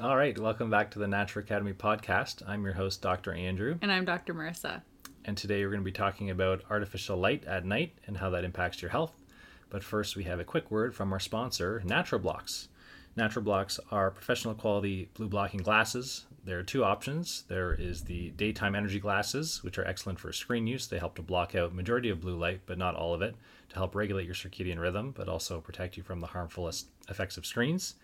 All right, welcome back to the Naturo Academy podcast. I'm your host, Dr. Andrew, And I'm Dr. Marissa. and today we're going to be talking about artificial light at night and how that impacts your health. But first, we have a quick word from our sponsor, Naturoblocks. Natural Blocks are professional quality blue blocking glasses. There are two options. There is the daytime energy glasses, which are excellent for screen use. They help to block out majority of blue light, but not all of it, to help regulate your circadian rhythm, but also protect you from the harmful effects of screens.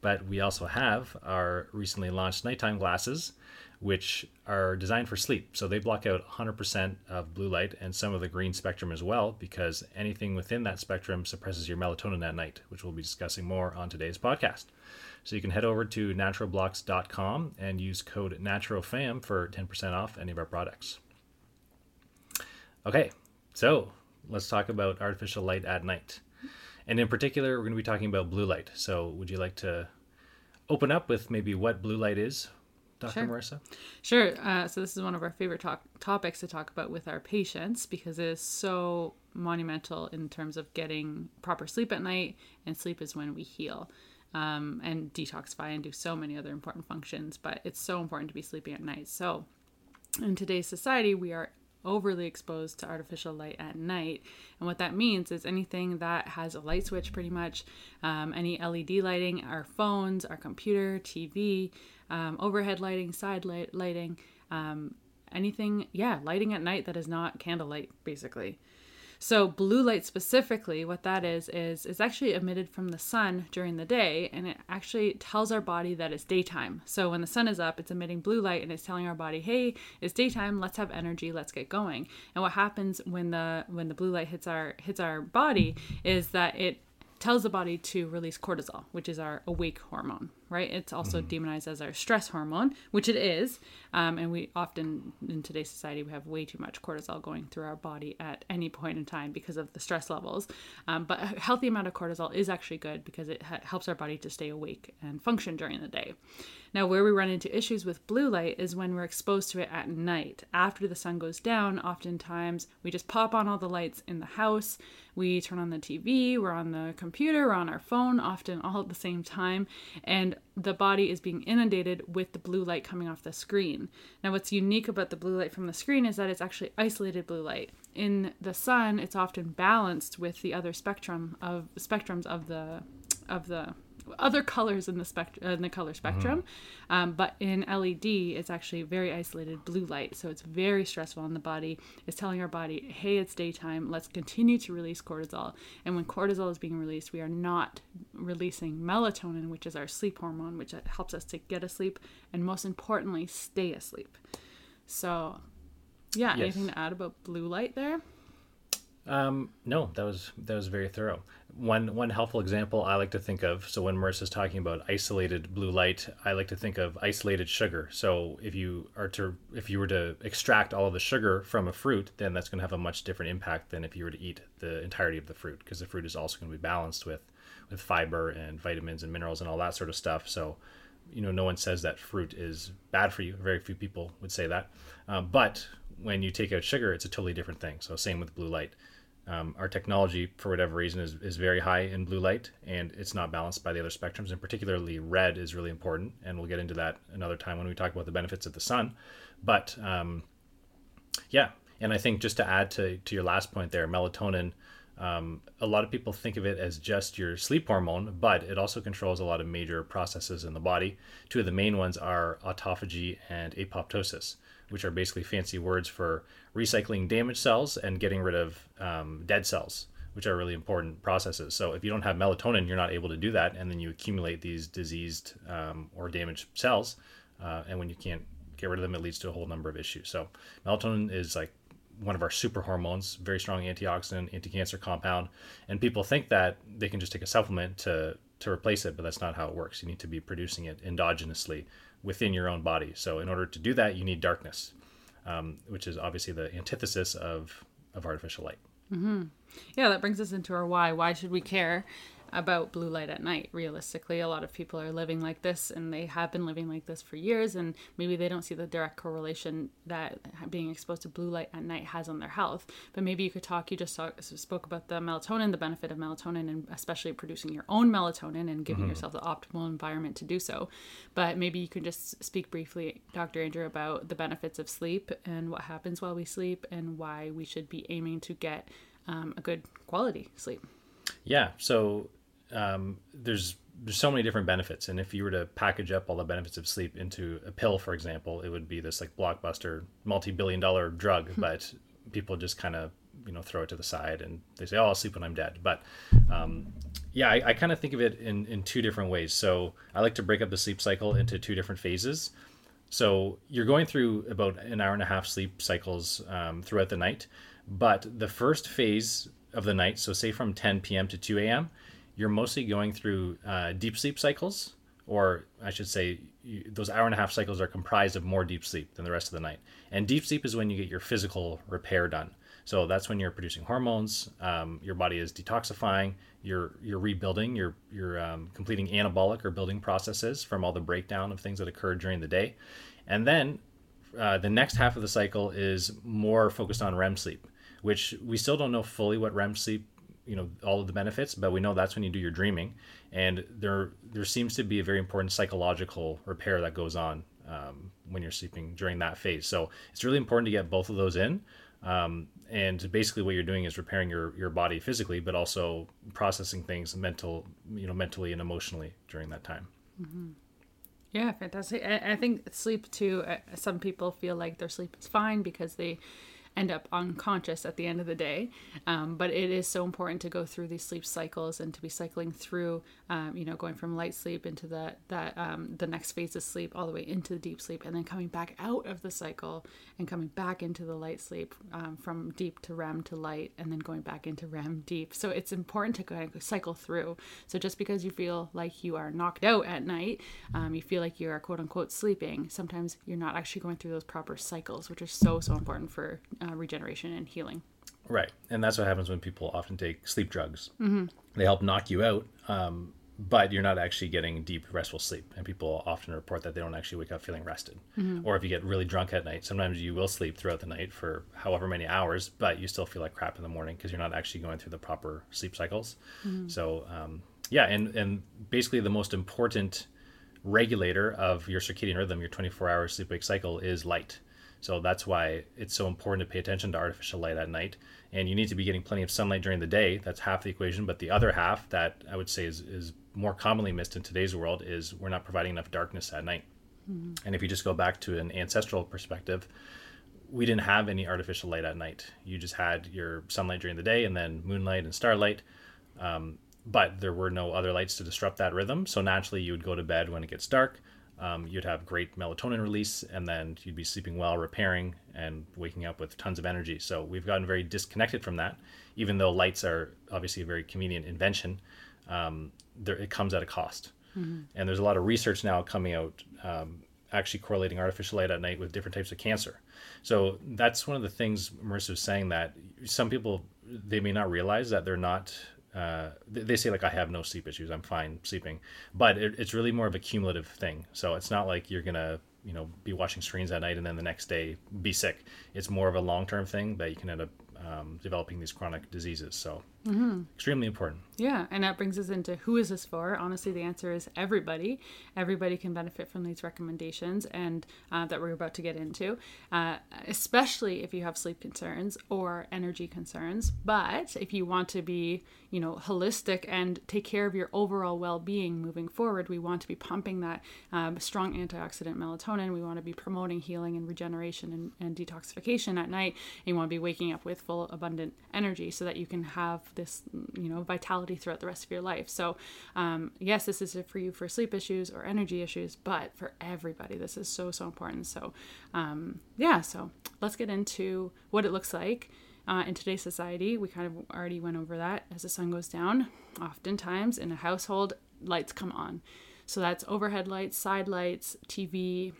But we also have our recently launched nighttime glasses, which are designed for sleep. So they block out 100% of blue light and some of the green spectrum as well, because anything within that spectrum suppresses your melatonin at night, which we'll be discussing more on today's podcast. So you can head over to naturoblocks.com and use code NATUROFAM for 10% off any of our products. Okay, so let's talk about artificial light at night. And in particular, we're going to be talking about blue light. So would you like to open up with maybe what blue light is, Dr. Sure. Marissa? Sure. Uh, so, this is one of our favorite talk- topics to talk about with our patients because it is so monumental in terms of getting proper sleep at night, and sleep is when we heal. Um, and detoxify and do so many other important functions, but it's so important to be sleeping at night. So, in today's society, we are overly exposed to artificial light at night. And what that means is anything that has a light switch, pretty much, um, any LED lighting, our phones, our computer, TV, um, overhead lighting, side light, lighting, um, anything, yeah, lighting at night that is not candlelight, basically. So blue light specifically, what that is is it's actually emitted from the sun during the day and it actually tells our body that it's daytime. So when the sun is up, it's emitting blue light and it's telling our body, "Hey, it's daytime, let's have energy, let's get going." And what happens when the when the blue light hits our hits our body is that it tells the body to release cortisol, which is our awake hormone, right? It's also demonized as our stress hormone, which it is. Um, and we often, in today's society, we have way too much cortisol going through our body at any point in time because of the stress levels. Um, but a healthy amount of cortisol is actually good because it ha- helps our body to stay awake and function during the day. Now, where we run into issues with blue light is when we're exposed to it at night. After the sun goes down, oftentimes we just pop on all the lights in the house. We turn on the TV, we're on the computer, we're on our phone, often all at the same time. And the body is being inundated with the blue light coming off the screen. Now, what's unique about the blue light from the screen is that it's actually isolated blue light. In the sun, it's often balanced with the other spectrum of spectrums of the of the other colors in the spect- uh, in the color spectrum, um, but in LED, it's actually very isolated blue light. So it's very stressful on the body. It's telling our body, "Hey, it's daytime. Let's continue to release cortisol." And when cortisol is being released, we are not releasing melatonin, which is our sleep hormone, which helps us to get asleep and most importantly, stay asleep. So, yeah, Yes. anything to add about blue light there? Um, no, that was that was very thorough. One one helpful example I like to think of. So when Marissa's talking about isolated blue light, I like to think of isolated sugar. So if you are to if you were to extract all of the sugar from a fruit, then that's going to have a much different impact than if you were to eat the entirety of the fruit, because the fruit is also going to be balanced with with fiber and vitamins and minerals and all that sort of stuff. So you know, no one says that fruit is bad for you. Very few people would say that. Um, but when you take out sugar, it's a totally different thing. So same with blue light. Um, our technology, for whatever reason, is, is very high in blue light, and it's not balanced by the other spectrums. And particularly, red is really important, and we'll get into that another time when we talk about the benefits of the sun. But um, yeah, and I think just to add to to your last point there, melatonin. Um, a lot of people think of it as just your sleep hormone, but it also controls a lot of major processes in the body. Two of the main ones are autophagy and apoptosis, which are basically fancy words for recycling damaged cells and getting rid of um, dead cells, which are really important processes. So if you don't have melatonin, you're not able to do that, and then you accumulate these diseased um, or damaged cells, uh, and when you can't get rid of them, it leads to a whole number of issues. So melatonin is like one of our super hormones, very strong antioxidant, anti-cancer compound, and people think that they can just take a supplement to to replace it, but that's not how it works. You need to be producing it endogenously within your own body. So in order to do that, you need darkness, um, which is obviously the antithesis of of artificial light. Yeah, that brings us into our why. Why should we care? About blue light at night. Realistically, a lot of people are living like this and they have been living like this for years, and maybe they don't see the direct correlation that being exposed to blue light at night has on their health. But maybe you could talk, you just talk, spoke about the melatonin, the benefit of melatonin, and especially producing your own melatonin and giving mm-hmm. yourself the optimal environment to do so. But maybe you could just speak briefly, Dr. Andrew, about the benefits of sleep and what happens while we sleep and why we should be aiming to get um, a good quality sleep. Yeah. So um, there's there's so many different benefits, and if you were to package up all the benefits of sleep into a pill, for example, it would be this like blockbuster, multi-billion-dollar drug. Hmm. but people just kind of you know throw it to the side and they say, "Oh, I'll sleep when I'm dead." But um, yeah, I, I kind of think of it in in two different ways. So I like to break up the sleep cycle into two different phases. So you're going through about an hour and a half sleep cycles um, throughout the night, but the first phase of the night, so say from 10 p.m. to 2 a.m., you're mostly going through uh, deep sleep cycles, or I should say, you, those hour and a half cycles are comprised of more deep sleep than the rest of the night. And deep sleep is when you get your physical repair done. So that's when you're producing hormones. Um, your body is detoxifying. You're you're rebuilding. You're you're um, completing anabolic or building processes from all the breakdown of things that occurred during the day, and then uh, the next half of the cycle is more focused on REM sleep, which we still don't know fully what REM sleep you know all of the benefits but we know that's when you do your dreaming. And there there seems to be a very important psychological repair that goes on um, when you're sleeping during that phase. So it's really important to get both of those in um, and basically what you're doing is repairing your, your body physically but also processing things mental you know mentally and emotionally during that time. Mm-hmm. yeah fantastic. I, I think sleep too uh, some people feel like their sleep is fine because they end up unconscious at the end of the day. Um, but it is so important to go through these sleep cycles and to be cycling through, um, you know, going from light sleep into the that um, the next phase of sleep all the way into the deep sleep, and then coming back out of the cycle and coming back into the light sleep um, from deep to REM to light, and then going back into REM deep. So it's important to kind of cycle through. So just because you feel like you are knocked out at night, um, you feel like you are quote unquote sleeping. Sometimes you're not actually going through those proper cycles, which are so so important for uh, regeneration and healing. Right, and that's what happens when people often take sleep drugs. Mm-hmm. They help knock you out, um, but you're not actually getting deep restful sleep. And people often report that they don't actually wake up feeling rested. Mm-hmm. Or if you get really drunk at night, sometimes you will sleep throughout the night for however many hours, but you still feel like crap in the morning because you're not actually going through the proper sleep cycles. Mm-hmm. So um, yeah, and and basically the most important regulator of your circadian rhythm, your 24 hour sleep wake cycle, is light. So that's why it's so important to pay attention to artificial light at night. And you need to be getting plenty of sunlight during the day. That's half the equation. But the other half that I would say is, is more commonly missed in today's world is we're not providing enough darkness at night. Mm-hmm. And if you just go back to an ancestral perspective, we didn't have any artificial light at night. You just had your sunlight during the day and then moonlight and starlight. Um, but there were no other lights to disrupt that rhythm. So naturally, you would go to bed when it gets dark um, you'd have great melatonin release, and then you'd be sleeping well, repairing, and waking up with tons of energy. So we've gotten very disconnected from that, even though lights are obviously a very convenient invention. Um, there, it comes at a cost, mm-hmm. and there's a lot of research now coming out um, actually correlating artificial light at night with different types of cancer. So that's one of the things Marissa was saying that some people they may not realize that they're not uh, they say like I have no sleep issues, I'm fine sleeping, but it, it's really more of a cumulative thing. So it's not like you're gonna you know be watching screens at night and then the next day be sick. It's more of a long term thing that you can end up um, developing these chronic diseases. So mm-hmm. extremely important. Yeah, and that brings us into who is this for? Honestly, the answer is everybody. Everybody can benefit from these recommendations, and uh, that we're about to get into, uh, especially if you have sleep concerns or energy concerns. But if you want to be, you know, holistic and take care of your overall well-being moving forward, we want to be pumping that um, strong antioxidant melatonin. We want to be promoting healing and regeneration and, and detoxification at night. And you want to be waking up with full, abundant energy so that you can have this, you know, vitality throughout the rest of your life. So, um, yes, this is for you for sleep issues or energy issues, but for everybody, this is so, so important. So, um, yeah, so let's get into what it looks like. Uh, in today's society, we kind of already went over that. As the sun goes down, oftentimes in a household, lights come on. So that's overhead lights, side lights, TV,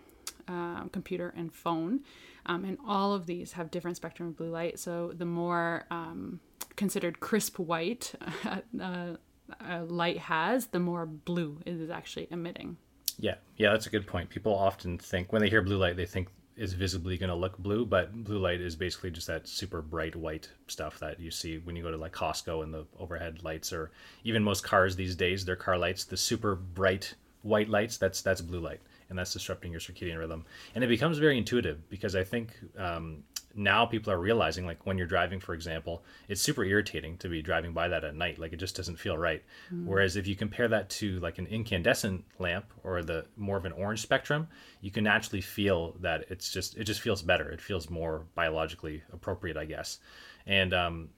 uh, computer, and phone. Um, and all of these have different spectrum of blue light. So the more um, considered crisp white, uh, uh, light has, the more blue it is actually emitting. Yeah, yeah, that's a good point. People often think when they hear blue light, they think is visibly going to look blue, but blue light is basically just that super bright white stuff that you see when you go to like Costco and the overhead lights, or even most cars these days, their car lights, the super bright white lights. That's that's blue light, and that's disrupting your circadian rhythm. And it becomes very intuitive because I think um, now people are realizing like when you're driving for example it's super irritating to be driving by that at night like it just doesn't feel right mm. whereas if you compare that to like an incandescent lamp or the more of an orange spectrum you can naturally feel that it's just it just feels better it feels more biologically appropriate i guess and um,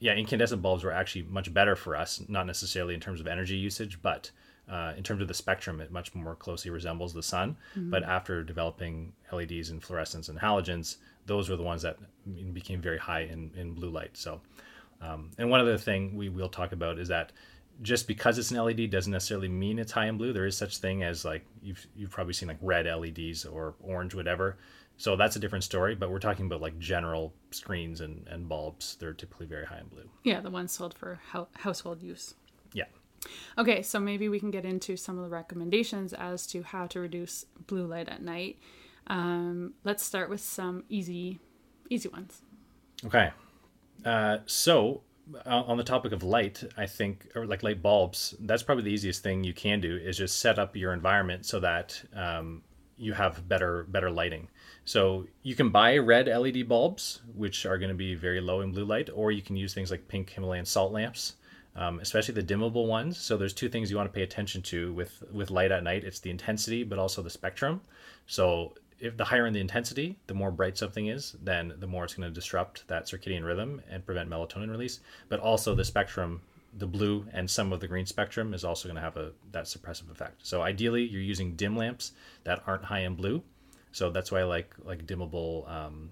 yeah incandescent bulbs were actually much better for us not necessarily in terms of energy usage but uh, in terms of the spectrum, it much more closely resembles the sun. Mm-hmm. But after developing LEDs and fluorescents and halogens, those were the ones that became very high in, in blue light. So, um, and one other thing we will talk about is that just because it's an LED doesn't necessarily mean it's high in blue. There is such thing as like you've you've probably seen like red LEDs or orange, whatever. So that's a different story. But we're talking about like general screens and, and bulbs. They're typically very high in blue. Yeah, the ones sold for ho- household use. Yeah. Okay, so maybe we can get into some of the recommendations as to how to reduce blue light at night. Um, let's start with some easy, easy ones. Okay. Uh, so uh, on the topic of light, I think, or like light bulbs, that's probably the easiest thing you can do is just set up your environment so that um, you have better better lighting. So you can buy red LED bulbs, which are going to be very low in blue light, or you can use things like pink Himalayan salt lamps, um, especially the dimmable ones. So there's two things you want to pay attention to with with light at night. It's the intensity, but also the spectrum. So if the higher in the intensity, the more bright something is, then the more it's going to disrupt that circadian rhythm and prevent melatonin release. But also the spectrum, the blue and some of the green spectrum is also going to have a that suppressive effect. So ideally, you're using dim lamps that aren't high in blue. So that's why I like like dimmable um,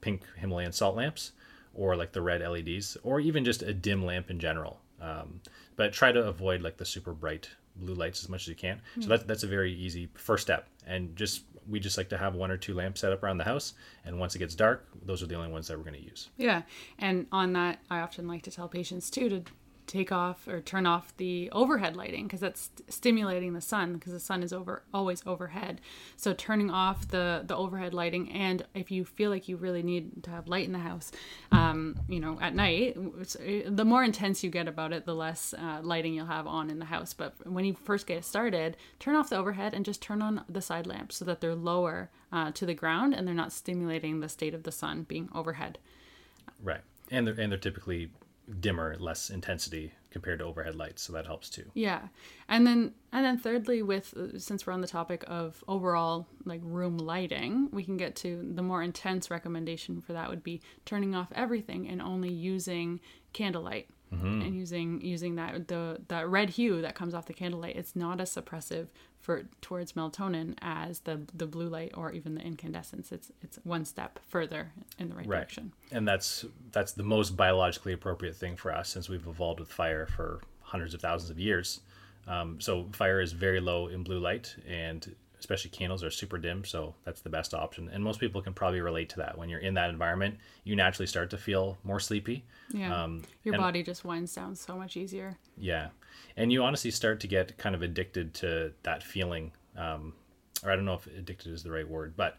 pink Himalayan salt lamps, or like the red LEDs, or even just a dim lamp in general. Um, but try to avoid like the super bright blue lights as much as you can. So hmm. that's that's a very easy first step, and just we just like to have one or two lamps set up around the house and once it gets dark those are the only ones that we're going to use. Yeah and on that i often like to tell patients too to take off or turn off the overhead lighting because that's stimulating the sun because the sun is over always overhead. So turning off the the overhead lighting and if you feel like you really need to have light in the house um, you know at night the more intense you get about it the less uh, lighting you'll have on in the house. But when you first get started turn off the overhead and just turn on the side lamps so that they're lower uh, to the ground and they're not stimulating the state of the sun being overhead. Right. And they're, and they're typically dimmer, less intensity compared to overhead lights, so that helps too. Yeah, and then and then thirdly, with since we're on the topic of overall like room lighting, we can get to the more intense recommendation for that would be turning off everything and only using candlelight mm-hmm. and using using that the that red hue that comes off the candlelight. It's not as suppressive for towards melatonin as the the blue light or even the incandescence. It's it's one step further in the right, right. direction. And that's that's the most biologically appropriate thing for us since we've evolved with fire for hundreds of thousands of years. Um, so fire is very low in blue light, and especially candles are super dim, so that's the best option. And most people can probably relate to that. When you're in that environment, you naturally start to feel more sleepy. Yeah, um, your body just winds down so much easier. Yeah, and you honestly start to get kind of addicted to that feeling. Um, or I don't know if addicted is the right word, but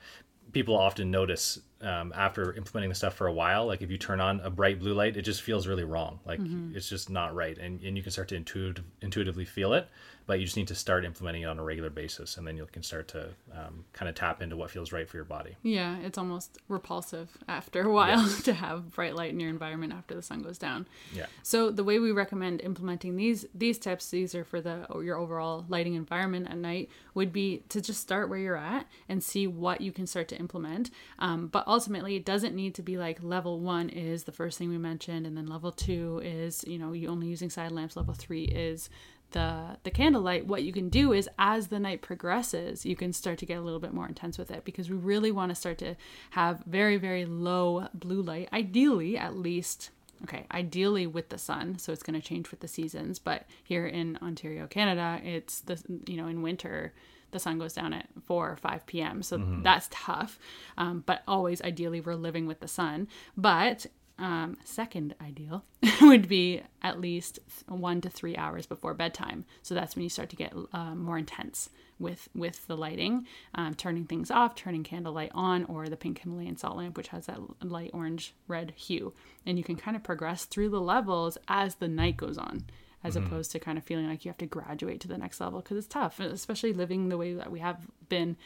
people often notice um, after implementing the stuff for a while like if you turn on a bright blue light it just feels really wrong. Like mm-hmm. it's just not right. And, and you can start to intuitive, intuitively feel it but you just need to start implementing it on a regular basis and then you can start to um, kind of tap into what feels right for your body. Yeah it's almost repulsive after a while yes. to have bright light in your environment after the sun goes down. Yeah. So the way we recommend implementing these these tips these are for the your overall lighting environment at night would be to just start where you're at and see what you can start to implement. Um, but ultimately it doesn't need to be like level one is the first thing we mentioned and then level two is you know you only using side lamps level three is the the candlelight. What you can do is as the night progresses you can start to get a little bit more intense with it because we really want to start to have very very low blue light ideally at least okay ideally with the sun so it's going to change with the seasons but here in ontario canada it's the you know in winter the sun goes down at 4 or 5 p.m. So mm-hmm. that's tough. Um, but always, ideally, we're living with the sun. But Um, second ideal would be at least one to three hours before bedtime. So that's when you start to get uh, more intense with with the lighting, um, turning things off, turning candlelight on, or the pink Himalayan salt lamp, which has that light orange red hue, and you can kind of progress through the levels as the night goes on. As mm-hmm. opposed to kind of feeling like you have to graduate to the next level because it's tough, especially living the way that we have been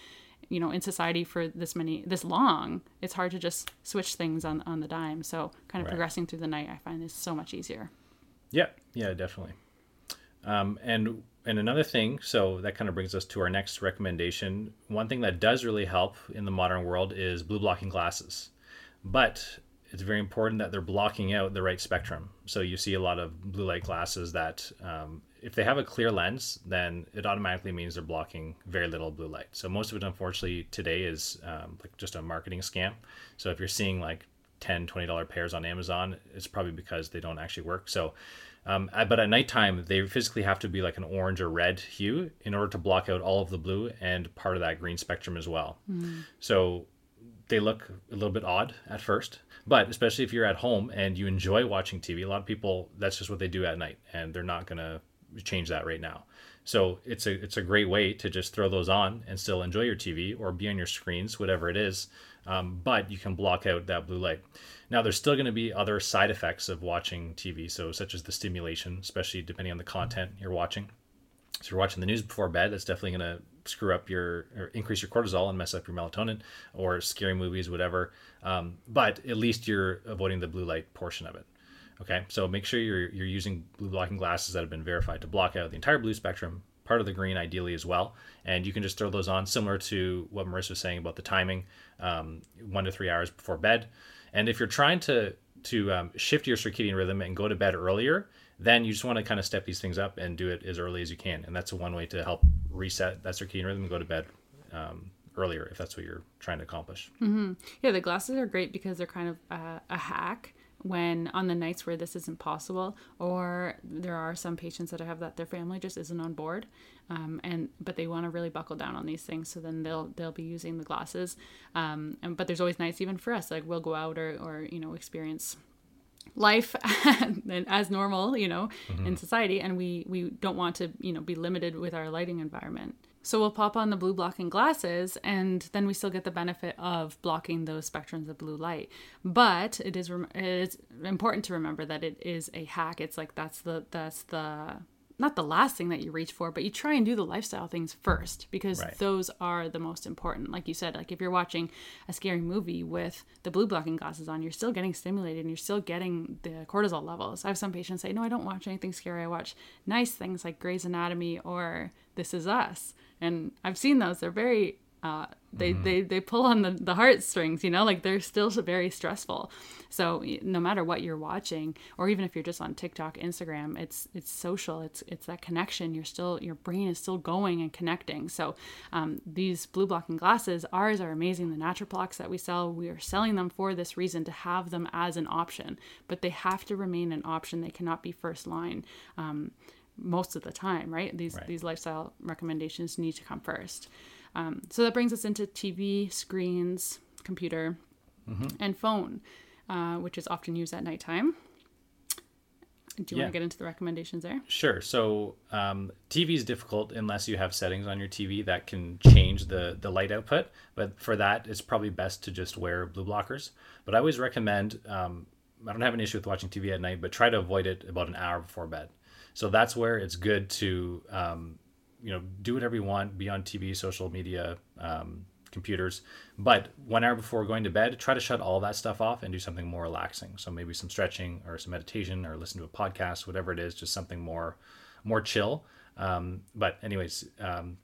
you know in society for this many this long it's hard to just switch things on on the dime. So kind of right. progressing through the night i find is so much easier. Yeah yeah definitely. Um, and and another thing so that kind of brings us to our next recommendation. One thing that does really help in the modern world is blue blocking glasses. But it's very important that they're blocking out the right spectrum so you see a lot of blue light glasses that um, if they have a clear lens, then it automatically means they're blocking very little blue light. So most of it, unfortunately, today is um, like just a marketing scam. So if you're seeing like 10 $20 pairs on Amazon, it's probably because they don't actually work. So, um, but at nighttime, they physically have to be like an orange or red hue in order to block out all of the blue and part of that green spectrum as well. Mm. So they look a little bit odd at first, but especially if you're at home and you enjoy watching TV, a lot of people that's just what they do at night, and they're not gonna change that right now. So it's a it's a great way to just throw those on and still enjoy your TV or be on your screens, whatever it is. Um, but you can block out that blue light. Now there's still going to be other side effects of watching TV, so such as the stimulation, especially depending on the content you're watching. So you're watching the news before bed, that's definitely going to screw up your or increase your cortisol and mess up your melatonin, or scary movies, whatever. Um, but at least you're avoiding the blue light portion of it. Okay, so make sure you're, you're using blue blocking glasses that have been verified to block out the entire blue spectrum, part of the green ideally as well. And you can just throw those on, similar to what Marissa was saying about the timing, um, one to three hours before bed. And if you're trying to to um, shift your circadian rhythm and go to bed earlier, then you just want to kind of step these things up and do it as early as you can. And that's one way to help reset that circadian rhythm and go to bed um, earlier if that's what you're trying to accomplish. Mm-hmm. Yeah, the glasses are great because they're kind of uh, a hack when on the nights where this isn't possible or there are some patients that have that their family just isn't on board um, and but they want to really buckle down on these things so then they'll they'll be using the glasses um, and but there's always nights even for us like we'll go out or or you know experience life as normal you know mm-hmm. in society and we we don't want to you know be limited with our lighting environment so we'll pop on the blue blocking glasses and then we still get the benefit of blocking those spectrums of blue light. But it is it is important to remember that it is a hack. It's like that's the that's the not the last thing that you reach for, but you try and do the lifestyle things first because right. those are the most important. Like you said, like if you're watching a scary movie with the blue blocking glasses on, you're still getting stimulated and you're still getting the cortisol levels. I have some patients say, "No, I don't watch anything scary. I watch nice things like Grey's Anatomy or This Is Us." and I've seen those. They're very uh, they, mm-hmm. they they pull on the, the heartstrings, you know, like they're still very stressful. So no matter what you're watching, or even if you're just on TikTok, Instagram, it's it's social. It's it's that connection. You're still your brain is still going and connecting. So um, these blue blocking glasses, ours are amazing. The Naturoblocks that we sell, we are selling them for this reason to have them as an option, but they have to remain an option. They cannot be first line. Um, most of the time, right? These right. these lifestyle recommendations need to come first. Um, so that brings us into TV, screens, computer, mm-hmm. and phone, uh, which is often used at nighttime. Do you yeah. want to get into the recommendations there? Sure. So um, TV is difficult unless you have settings on your TV that can change the the light output. But for that, it's probably best to just wear blue blockers. But I always recommend. Um, I don't have an issue with watching TV at night, but try to avoid it about an hour before bed. So that's where it's good to, um, you know, do whatever you want, be on TV, social media, um, computers. But one hour before going to bed, try to shut all that stuff off and do something more relaxing. So maybe some stretching or some meditation or listen to a podcast, whatever it is, just something more, more chill. Um, but anyways, um,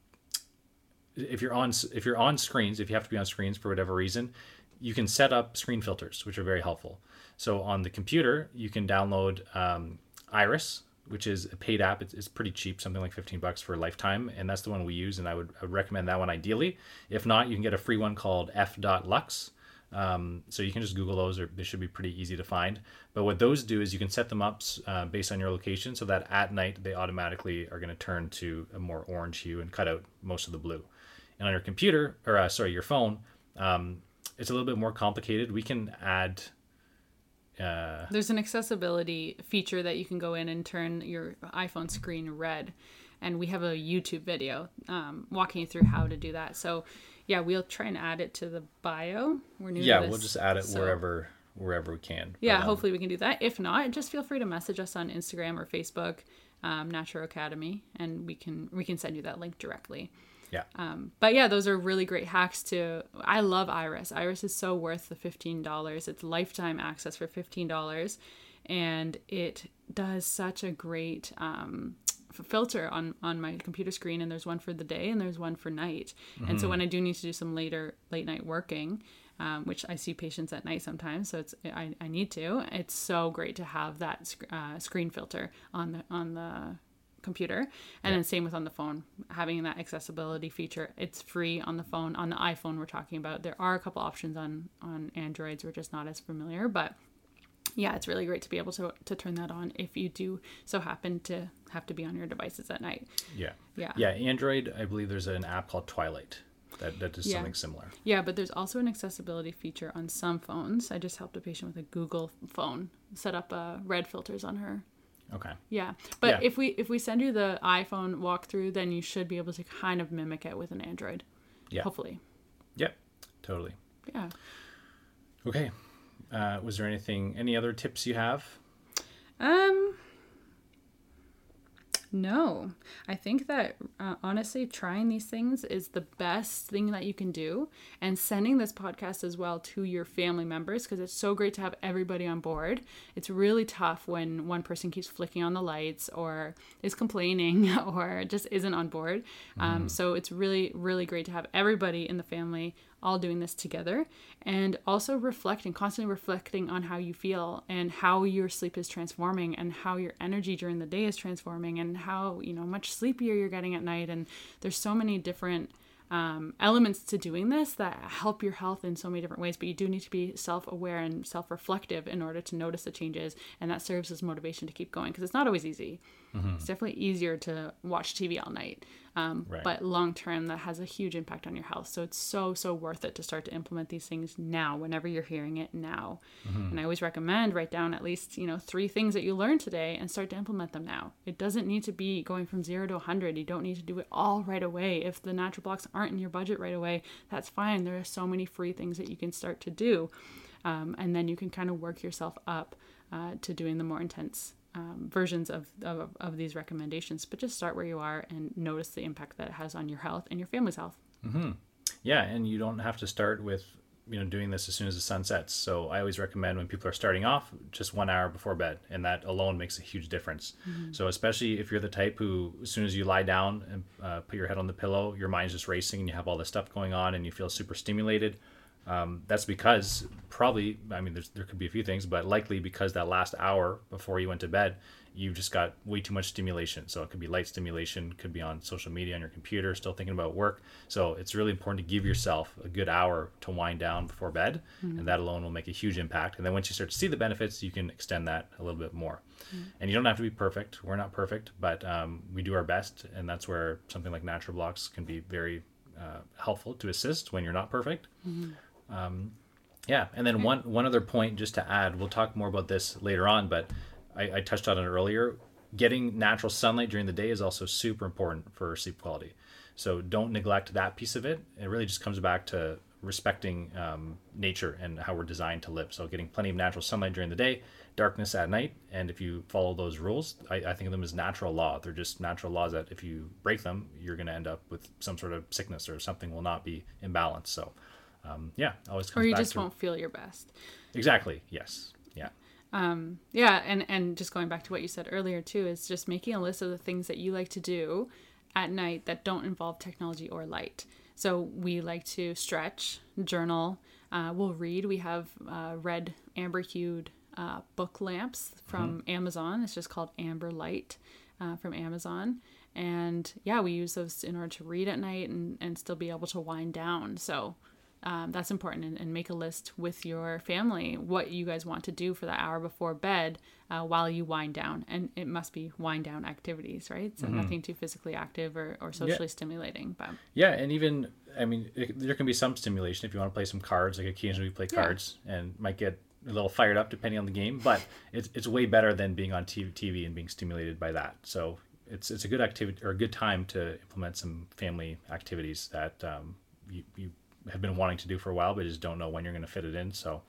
if you're on if you're on screens, if you have to be on screens for whatever reason, you can set up screen filters, which are very helpful. So on the computer, you can download um, Iris, which is a paid app. It's, it's, pretty cheap, something like 15 bucks for a lifetime. And that's the one we use. And I would, I would recommend that one ideally. If not, you can get a free one called f.lux. Um, so you can just Google those, or they should be pretty easy to find. But what those do is you can set them up uh, based on your location, so that at night they automatically are going to turn to a more orange hue and cut out most of the blue. And on your computer, or uh, sorry, your phone, um, it's a little bit more complicated. We can add Uh, There's an accessibility feature that you can go in and turn your iPhone screen red. And we have a YouTube video um, walking you through how to do that. So, yeah, we'll try and add it to the bio. We're new to yeah, this, we'll just add it so- wherever wherever we can. Yeah, But, um, hopefully we can do that. If not, just feel free to message us on Instagram or Facebook, um, Naturo Academy, and we can we can send you that link directly. Yeah. Um, but yeah, those are really great hacks to. I love Iris. Iris is so worth the fifteen dollars. It's lifetime access for fifteen dollars, and it does such a great um, f- filter on on my computer screen. And there's one for the day, and there's one for night. And so when I do need to do some later late night working. Um, which I see patients at night sometimes, so it's I, I need to. It's so great to have that sc- uh, screen filter on the on the computer and then same with on the phone having that accessibility feature it's free on the phone on the iphone we're talking about there are a couple options on on androids we're just not as familiar but yeah it's really great to be able to to turn that on if you do so happen to have to be on your devices at night Yeah. Yeah. Yeah. Android, I believe there's an app called Twilight that, that does Yeah. something similar. yeah but there's also an accessibility feature on some phones i just helped a patient with a google phone set up uh, red filters on her Okay. yeah but Yeah. if we if we send you the iphone walkthrough then you should be able to kind of mimic it with an android Yeah. hopefully Yep. Totally. yeah Okay. Uh, was there anything, any other tips you have? Um, no, I think that uh, honestly, trying these things is the best thing that you can do, and sending this podcast as well to your family members because it's so great to have everybody on board. It's really tough when one person keeps flicking on the lights or is complaining or just isn't on board. Um, so it's really, really great to have everybody in the family all doing this together and also reflecting constantly reflecting on how you feel and how your sleep is transforming and how your energy during the day is transforming and how you know much sleepier you're getting at night. And there's so many different um, elements to doing this that help your health in so many different ways but you do need to be self-aware and self-reflective in order to notice the changes and that serves as motivation to keep going because it's not always easy. It's definitely easier to watch tv all night um, Right. but long term that has a huge impact on your health. So it's so so worth it to start to implement these things now whenever you're hearing it now. And i always recommend write down at least you know three things that you learned today and start to implement them now. It doesn't need to be going from zero to 100 you don't need to do it all right away. If the Naturoblocks aren't in your budget right away that's fine. There are so many free things that you can start to do um, and then you can kind of work yourself up uh, to doing the more intense um, versions of, of, of these recommendations but just start where you are and notice the impact that it has on your health and your family's health Yeah, and you don't have to start with you know doing this as soon as the sun sets. So I always recommend when people are starting off just one hour before bed, and that alone makes a huge difference. So especially if you're the type who, as soon as you lie down and uh, put your head on the pillow, your mind's just racing, and you have all this stuff going on, and you feel super stimulated. Um, that's because probably, I mean, there's, there could be a few things, but likely because that last hour before you went to bed, you just got way too much stimulation. So it could be light stimulation, could be on social media, on your computer, still thinking about work. So it's really important to give yourself a good hour to wind down before bed, and that alone will make a huge impact. And then once you start to see the benefits, you can extend that a little bit more. And you don't have to be perfect. We're not perfect, but um, we do our best, and that's where something like Naturoblocks can be very uh, helpful to assist when you're not perfect. Yeah, and then one one other point just to add, we'll talk more about this later on, but I, I touched on it earlier. Getting natural sunlight during the day is also super important for sleep quality. So don't neglect that piece of it. It really just comes back to respecting um, nature and how we're designed to live. So getting plenty of natural sunlight during the day, darkness at night, and if you follow those rules, I, I think of them as natural law. They're just natural laws that if you break them, you're going to end up with some sort of sickness or something will not be in balance. So um, yeah, always comes or you just to won't feel your best Exactly. Yes. Yeah. yeah and and just going back to what you said earlier too is just making a list of the things that you like to do at night that don't involve technology or light so we like to stretch journal uh, we'll read we have uh, red amber hued uh, book lamps from amazon it's just called amber light uh, from amazon and yeah we use those in order to read at night and, and still be able to wind down so um, that's important and, and make a list with your family what you guys want to do for that hour before bed uh, while you wind down and it must be wind down activities right so nothing too physically active or, or socially stimulating but Yeah, and even I mean, it, there can be some stimulation if you want to play some cards. Like occasionally we play Yeah. cards and might get a little fired up depending on the game, but it's it's way better than being on TV and being stimulated by that. So it's it's a good activity or a good time to implement some family activities that um, you you have been wanting to do for a while, but just don't know when you're going to fit it in. So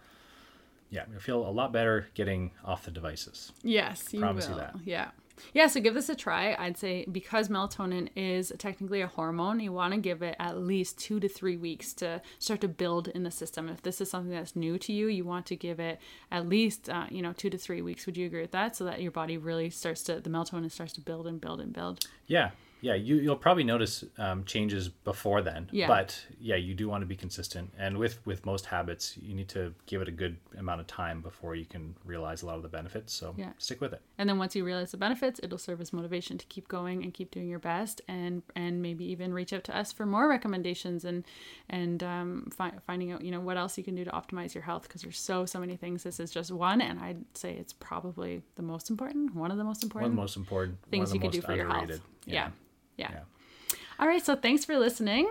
yeah, you feel a lot better getting off the devices. Yes, you Promise will. You that. Yeah. Yeah, so give this a try. I'd say because melatonin is technically a hormone, you want to give it at least two to three weeks to start to build in the system. If this is something that's new to you, you want to give it at least, uh, you know, two to three weeks. Would you agree with that? So that your body really starts to, the melatonin starts to build and build and build. Yeah, yeah, you you'll probably notice um, changes before then. Yeah. But yeah, you do want to be consistent, and with with most habits, you need to give it a good amount of time before you can realize a lot of the benefits. So yeah. stick with it. And then once you realize the benefits, it'll serve as motivation to keep going and keep doing your best, and and maybe even reach out to us for more recommendations and and um, fi- finding out you know what else you can do to optimize your health because there's so so many things. This is just one, and I'd say it's probably the most important, one of the most important, one of the most important things you can do for underrated. your health. yeah. yeah. Yeah. yeah. All right. So thanks for listening.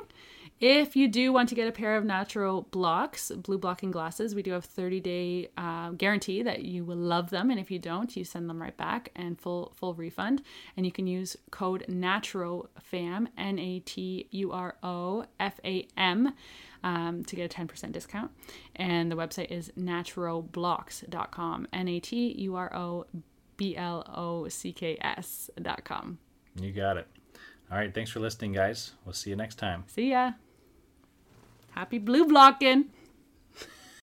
If you do want to get a pair of natural blocks, blue blocking glasses, we do have 30 day uh, guarantee that you will love them. And if you don't, you send them right back and full full refund. And you can use code NATUROFAM, N A T U R O F A M. Um, to get a 10% discount. And the website is naturoblocks.com. N A T U R O B L O C K S.com. You got it. All right. Thanks for listening, guys. We'll see you next time. See ya. Happy blue blocking.